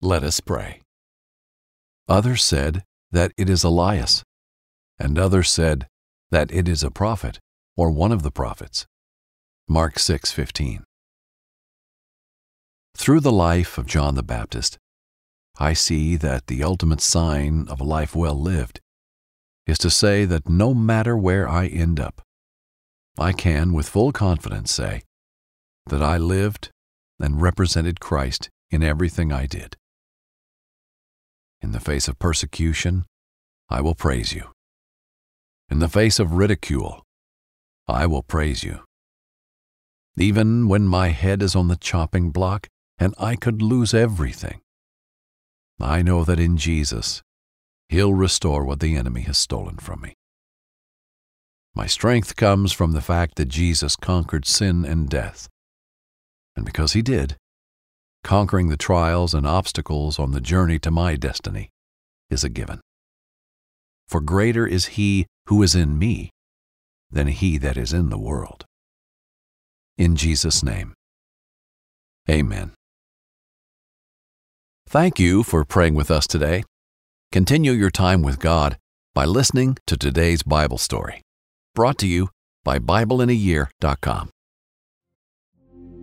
Let us pray. Others said that it is Elias, and others said that it is a prophet or one of the prophets. Mark 6:15. Through the life of John the Baptist, I see that the ultimate sign of a life well lived is to say that no matter where I end up, I can with full confidence say that I lived and represented Christ in everything I did. In the face of persecution, I will praise you. In the face of ridicule, I will praise you. Even when my head is on the chopping block and I could lose everything, I know that in Jesus, He'll restore what the enemy has stolen from me. My strength comes from the fact that Jesus conquered sin and death. And because He did, conquering the trials and obstacles on the journey to my destiny is a given. For greater is He who is in me than he that is in the world. In Jesus' name, Amen. Thank you for praying with us today. Continue your time with God by listening to today's Bible story, brought to you by BibleInAYear.com.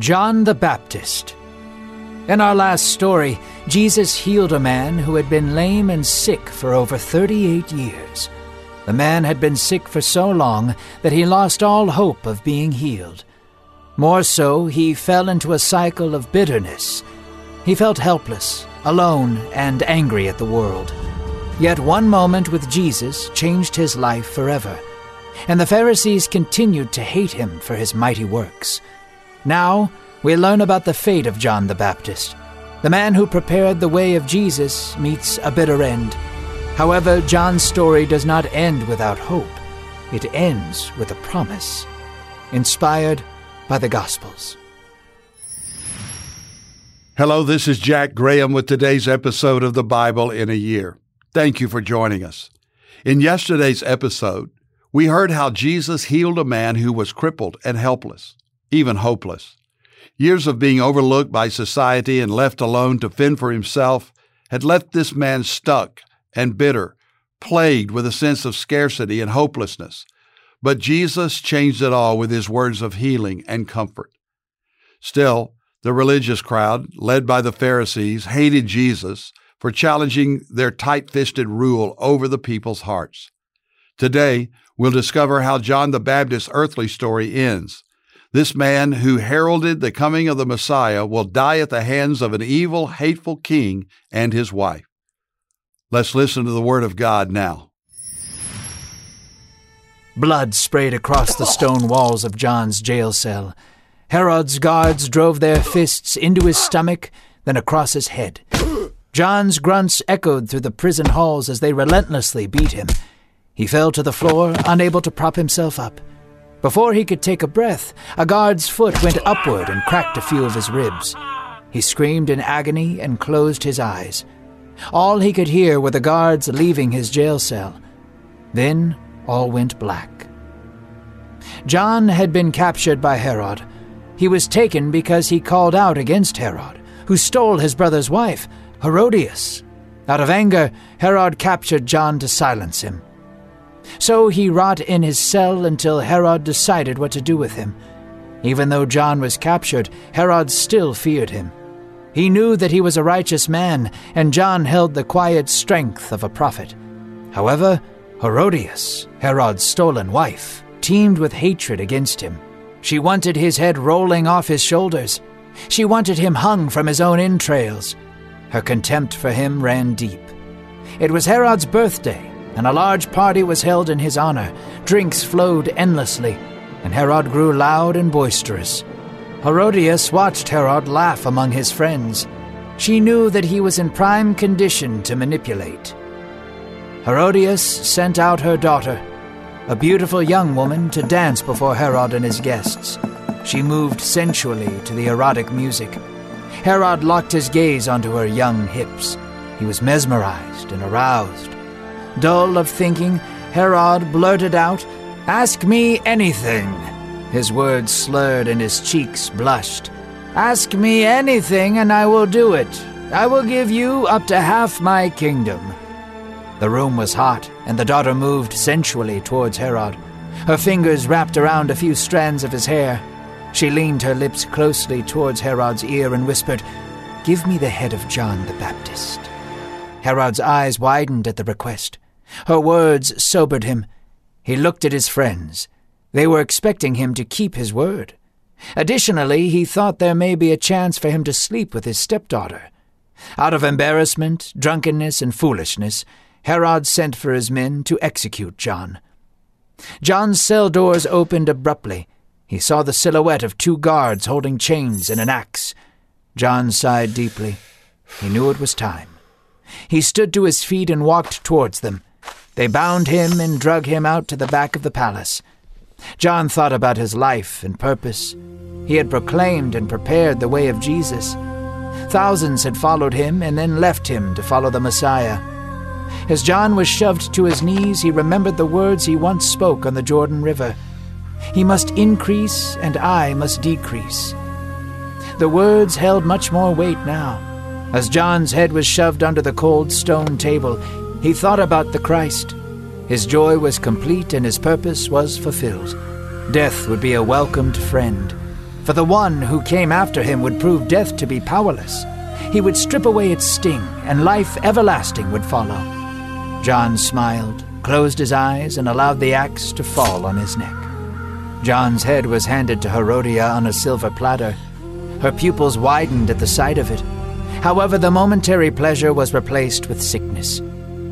John the Baptist. In our last story, Jesus healed a man who had been lame and sick for over 38 years. The man had been sick for so long that he lost all hope of being healed. More so, he fell into a cycle of bitterness. He felt helpless, alone, and angry at the world. Yet one moment with Jesus changed his life forever, and the Pharisees continued to hate him for his mighty works. Now, we learn about the fate of John the Baptist. The man who prepared the way of Jesus meets a bitter end. However, John's story does not end without hope. It ends with a promise, inspired by the Gospels. Hello, this is Jack Graham with today's episode of the Bible in a Year. Thank you for joining us. In yesterday's episode, We heard how Jesus healed a man who was crippled and helpless, even hopeless. Years of being overlooked by society and left alone to fend for himself had left this man stuck and bitter, plagued with a sense of scarcity and hopelessness. But Jesus changed it all with his words of healing and comfort. Still, the religious crowd, led by the Pharisees, hated Jesus for challenging their tight fisted rule over the people's hearts. Today, we'll discover how John the Baptist's earthly story ends. This man who heralded the coming of the Messiah will die at the hands of an evil, hateful king and his wife. Let's listen to the Word of God now. Blood sprayed across the stone walls of John's jail cell. Herod's guards drove their fists into his stomach, then across his head. John's grunts echoed through the prison halls as they relentlessly beat him. He fell to the floor, unable to prop himself up. Before he could take a breath, a guard's foot went upward and cracked a few of his ribs. He screamed in agony and closed his eyes. All he could hear were the guards leaving his jail cell. Then all went black. John had been captured by Herod. He was taken because he called out against Herod, who stole his brother's wife, Herodias. Out of anger, Herod captured John to silence him. So he wrought in his cell until Herod decided what to do with him. Even though John was captured, Herod still feared him. He knew that he was a righteous man, and John held the quiet strength of a prophet. However, Herodias, Herod's stolen wife, teemed with hatred against him. She wanted his head rolling off his shoulders. She wanted him hung from his own entrails. Her contempt for him ran deep. It was Herod's birthday, and a large party was held in his honor. Drinks flowed endlessly, and Herod grew loud and boisterous. Herodias watched Herod laugh among his friends. She knew that he was in prime condition to manipulate. Herodias sent out her daughter, a beautiful young woman, to dance before Herod and his guests. She moved sensually to the erotic music. Herod locked his gaze onto her young hips. He was mesmerized and aroused. Dull of thinking, Herod blurted out, Ask me anything. His words slurred and his cheeks blushed. Ask me anything and I will do it. I will give you up to half my kingdom. The room was hot, and the daughter moved sensually towards Herod. Her fingers wrapped around a few strands of his hair. She leaned her lips closely towards Herod's ear and whispered, Give me the head of John the Baptist. Herod's eyes widened at the request. Her words sobered him. He looked at his friends. They were expecting him to keep his word. Additionally, he thought there may be a chance for him to sleep with his stepdaughter. Out of embarrassment, drunkenness, and foolishness, Herod sent for his men to execute John. John's cell doors opened abruptly. He saw the silhouette of two guards holding chains and an axe. John sighed deeply. He knew it was time. He stood to his feet and walked towards them. They bound him and drug him out to the back of the palace. John thought about his life and purpose. He had proclaimed and prepared the way of Jesus. Thousands had followed him and then left him to follow the Messiah. As John was shoved to his knees, he remembered the words he once spoke on the Jordan River He must increase, and I must decrease. The words held much more weight now. As John's head was shoved under the cold stone table, he thought about the Christ. His joy was complete and his purpose was fulfilled. Death would be a welcomed friend. For the one who came after him would prove death to be powerless. He would strip away its sting, and life everlasting would follow. John smiled, closed his eyes, and allowed the axe to fall on his neck. John's head was handed to Herodia on a silver platter. Her pupils widened at the sight of it. However, the momentary pleasure was replaced with sickness.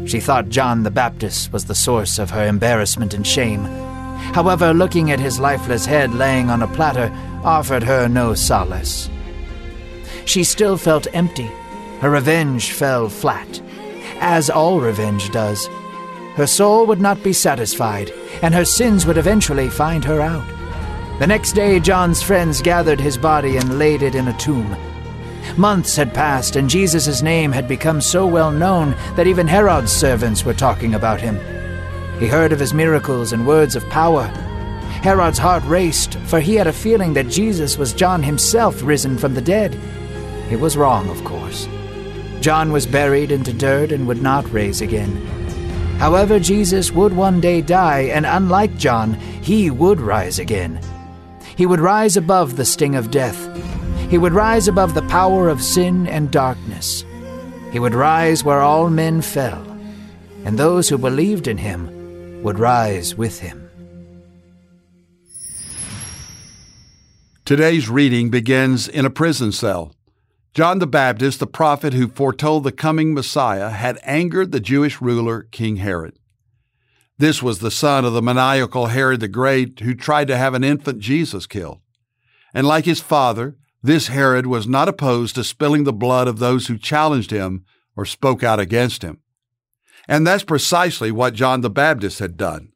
She thought John the Baptist was the source of her embarrassment and shame. However, looking at his lifeless head laying on a platter offered her no solace. She still felt empty. Her revenge fell flat, as all revenge does. Her soul would not be satisfied, and her sins would eventually find her out. The next day, John's friends gathered his body and laid it in a tomb. Months had passed, and Jesus' name had become so well known that even Herod's servants were talking about him. He heard of his miracles and words of power. Herod's heart raced, for he had a feeling that Jesus was John himself risen from the dead. He was wrong, of course. John was buried into dirt and would not raise again. However, Jesus would one day die, and unlike John, he would rise again. He would rise above the sting of death. He would rise above the power of sin and darkness. He would rise where all men fell, and those who believed in him would rise with him. Today's reading begins in a prison cell. John the Baptist, the prophet who foretold the coming Messiah, had angered the Jewish ruler King Herod. This was the son of the maniacal Herod the Great who tried to have an infant Jesus killed. And like his father, this Herod was not opposed to spilling the blood of those who challenged him or spoke out against him. And that's precisely what John the Baptist had done.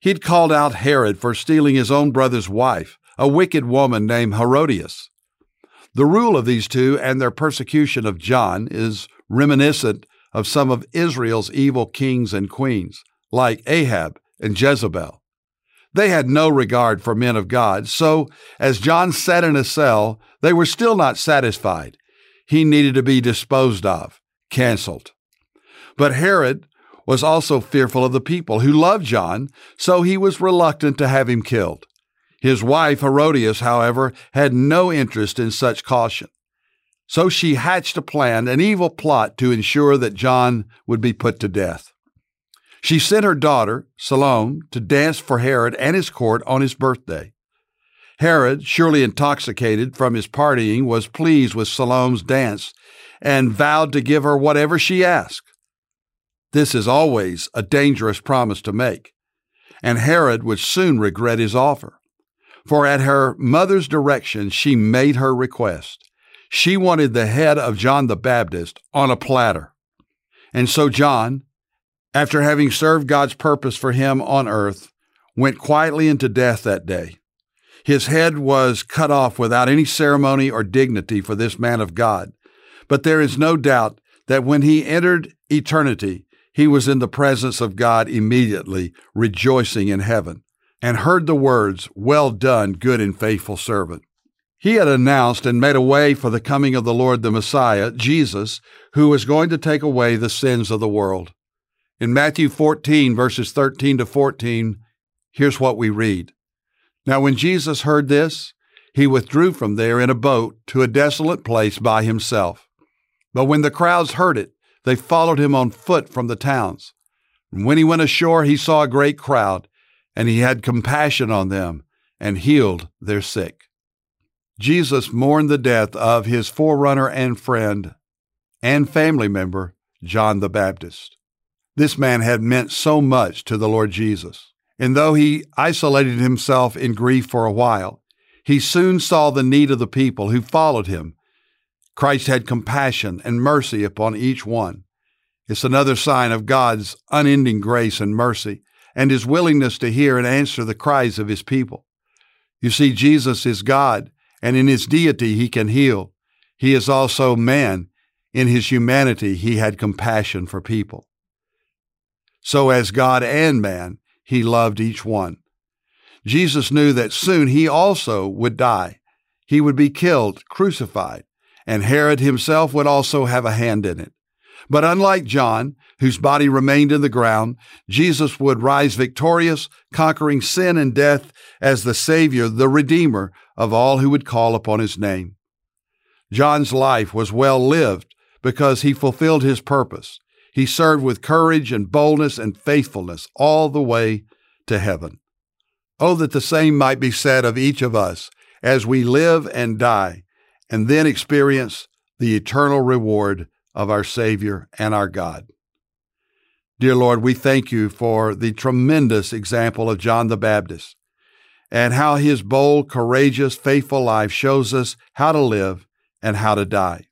He'd called out Herod for stealing his own brother's wife, a wicked woman named Herodias. The rule of these two and their persecution of John is reminiscent of some of Israel's evil kings and queens, like Ahab and Jezebel. They had no regard for men of God, so as John sat in a cell, they were still not satisfied. He needed to be disposed of, canceled. But Herod was also fearful of the people who loved John, so he was reluctant to have him killed. His wife, Herodias, however, had no interest in such caution. So she hatched a plan, an evil plot to ensure that John would be put to death. She sent her daughter, Salome, to dance for Herod and his court on his birthday. Herod, surely intoxicated from his partying, was pleased with Salome's dance and vowed to give her whatever she asked. This is always a dangerous promise to make, and Herod would soon regret his offer for at her mother's direction she made her request. She wanted the head of John the Baptist on a platter. And so John, after having served God's purpose for him on earth, went quietly into death that day. His head was cut off without any ceremony or dignity for this man of God. But there is no doubt that when he entered eternity, he was in the presence of God immediately, rejoicing in heaven and heard the words, Well done, good and faithful servant. He had announced and made a way for the coming of the Lord the Messiah, Jesus, who was going to take away the sins of the world. In Matthew 14, verses 13 to 14, here's what we read. Now, when Jesus heard this, he withdrew from there in a boat to a desolate place by himself. But when the crowds heard it, they followed him on foot from the towns. And when he went ashore, he saw a great crowd and he had compassion on them and healed their sick. Jesus mourned the death of his forerunner and friend and family member, John the Baptist. This man had meant so much to the Lord Jesus, and though he isolated himself in grief for a while, he soon saw the need of the people who followed him. Christ had compassion and mercy upon each one. It's another sign of God's unending grace and mercy and his willingness to hear and answer the cries of his people. You see, Jesus is God, and in his deity he can heal. He is also man. In his humanity, he had compassion for people. So, as God and man, he loved each one. Jesus knew that soon he also would die. He would be killed, crucified, and Herod himself would also have a hand in it. But unlike John, whose body remained in the ground, Jesus would rise victorious, conquering sin and death as the Savior, the Redeemer of all who would call upon his name. John's life was well lived because he fulfilled his purpose. He served with courage and boldness and faithfulness all the way to heaven. Oh, that the same might be said of each of us as we live and die, and then experience the eternal reward of our Savior and our God. Dear Lord, we thank you for the tremendous example of John the Baptist and how his bold, courageous, faithful life shows us how to live and how to die.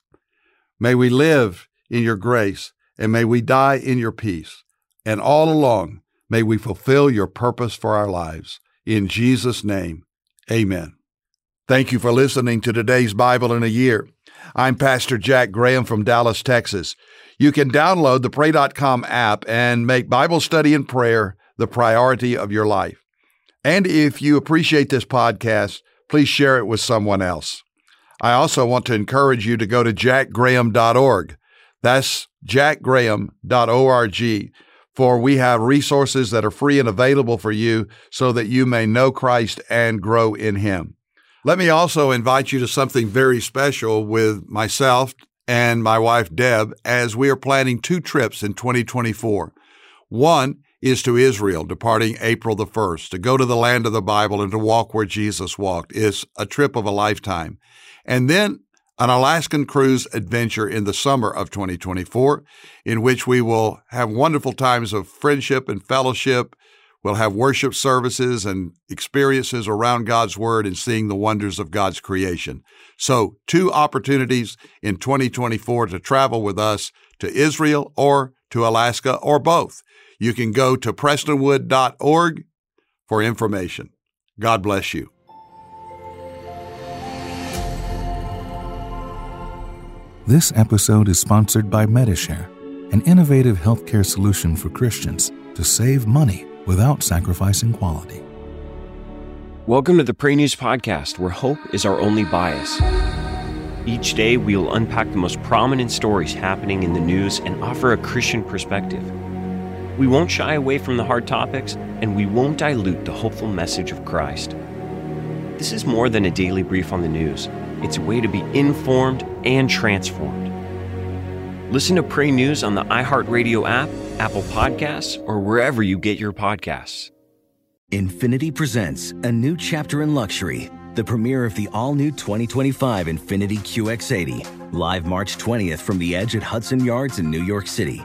May we live in your grace and may we die in your peace. And all along, may we fulfill your purpose for our lives. In Jesus' name, amen. Thank you for listening to today's Bible in a Year. I'm Pastor Jack Graham from Dallas, Texas. You can download the Pray.com app and make Bible study and prayer the priority of your life. And if you appreciate this podcast, please share it with someone else. I also want to encourage you to go to jackgraham.org. That's jackgraham.org, for we have resources that are free and available for you so that you may know Christ and grow in Him. Let me also invite you to something very special with myself and my wife Deb as we are planning two trips in 2024. One is to Israel, departing April the 1st. To go to the land of the Bible and to walk where Jesus walked is a trip of a lifetime. And then an Alaskan cruise adventure in the summer of 2024, in which we will have wonderful times of friendship and fellowship. We'll have worship services and experiences around God's Word and seeing the wonders of God's creation. So, two opportunities in 2024 to travel with us to Israel or to Alaska or both. You can go to prestonwood.org for information. God bless you. This episode is sponsored by Medishare, an innovative healthcare solution for Christians to save money without sacrificing quality. Welcome to the Pray News Podcast, where hope is our only bias. Each day, we will unpack the most prominent stories happening in the news and offer a Christian perspective. We won't shy away from the hard topics, and we won't dilute the hopeful message of Christ. This is more than a daily brief on the news, it's a way to be informed and transformed. Listen to Pray News on the iHeartRadio app, Apple Podcasts, or wherever you get your podcasts. Infiniti presents a new chapter in luxury, the premiere of the all new 2025 Infiniti QX80, live March 20th from the edge at Hudson Yards in New York City,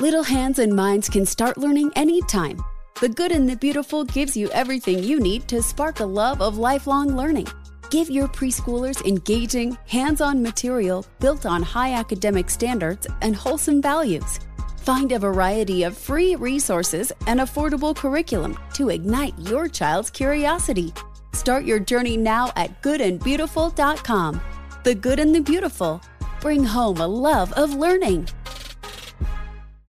Little hands and minds can start learning anytime. The Good and the Beautiful gives you everything you need to spark a love of lifelong learning. Give your preschoolers engaging, hands on material built on high academic standards and wholesome values. Find a variety of free resources and affordable curriculum to ignite your child's curiosity. Start your journey now at goodandbeautiful.com. The Good and the Beautiful. Bring home a love of learning.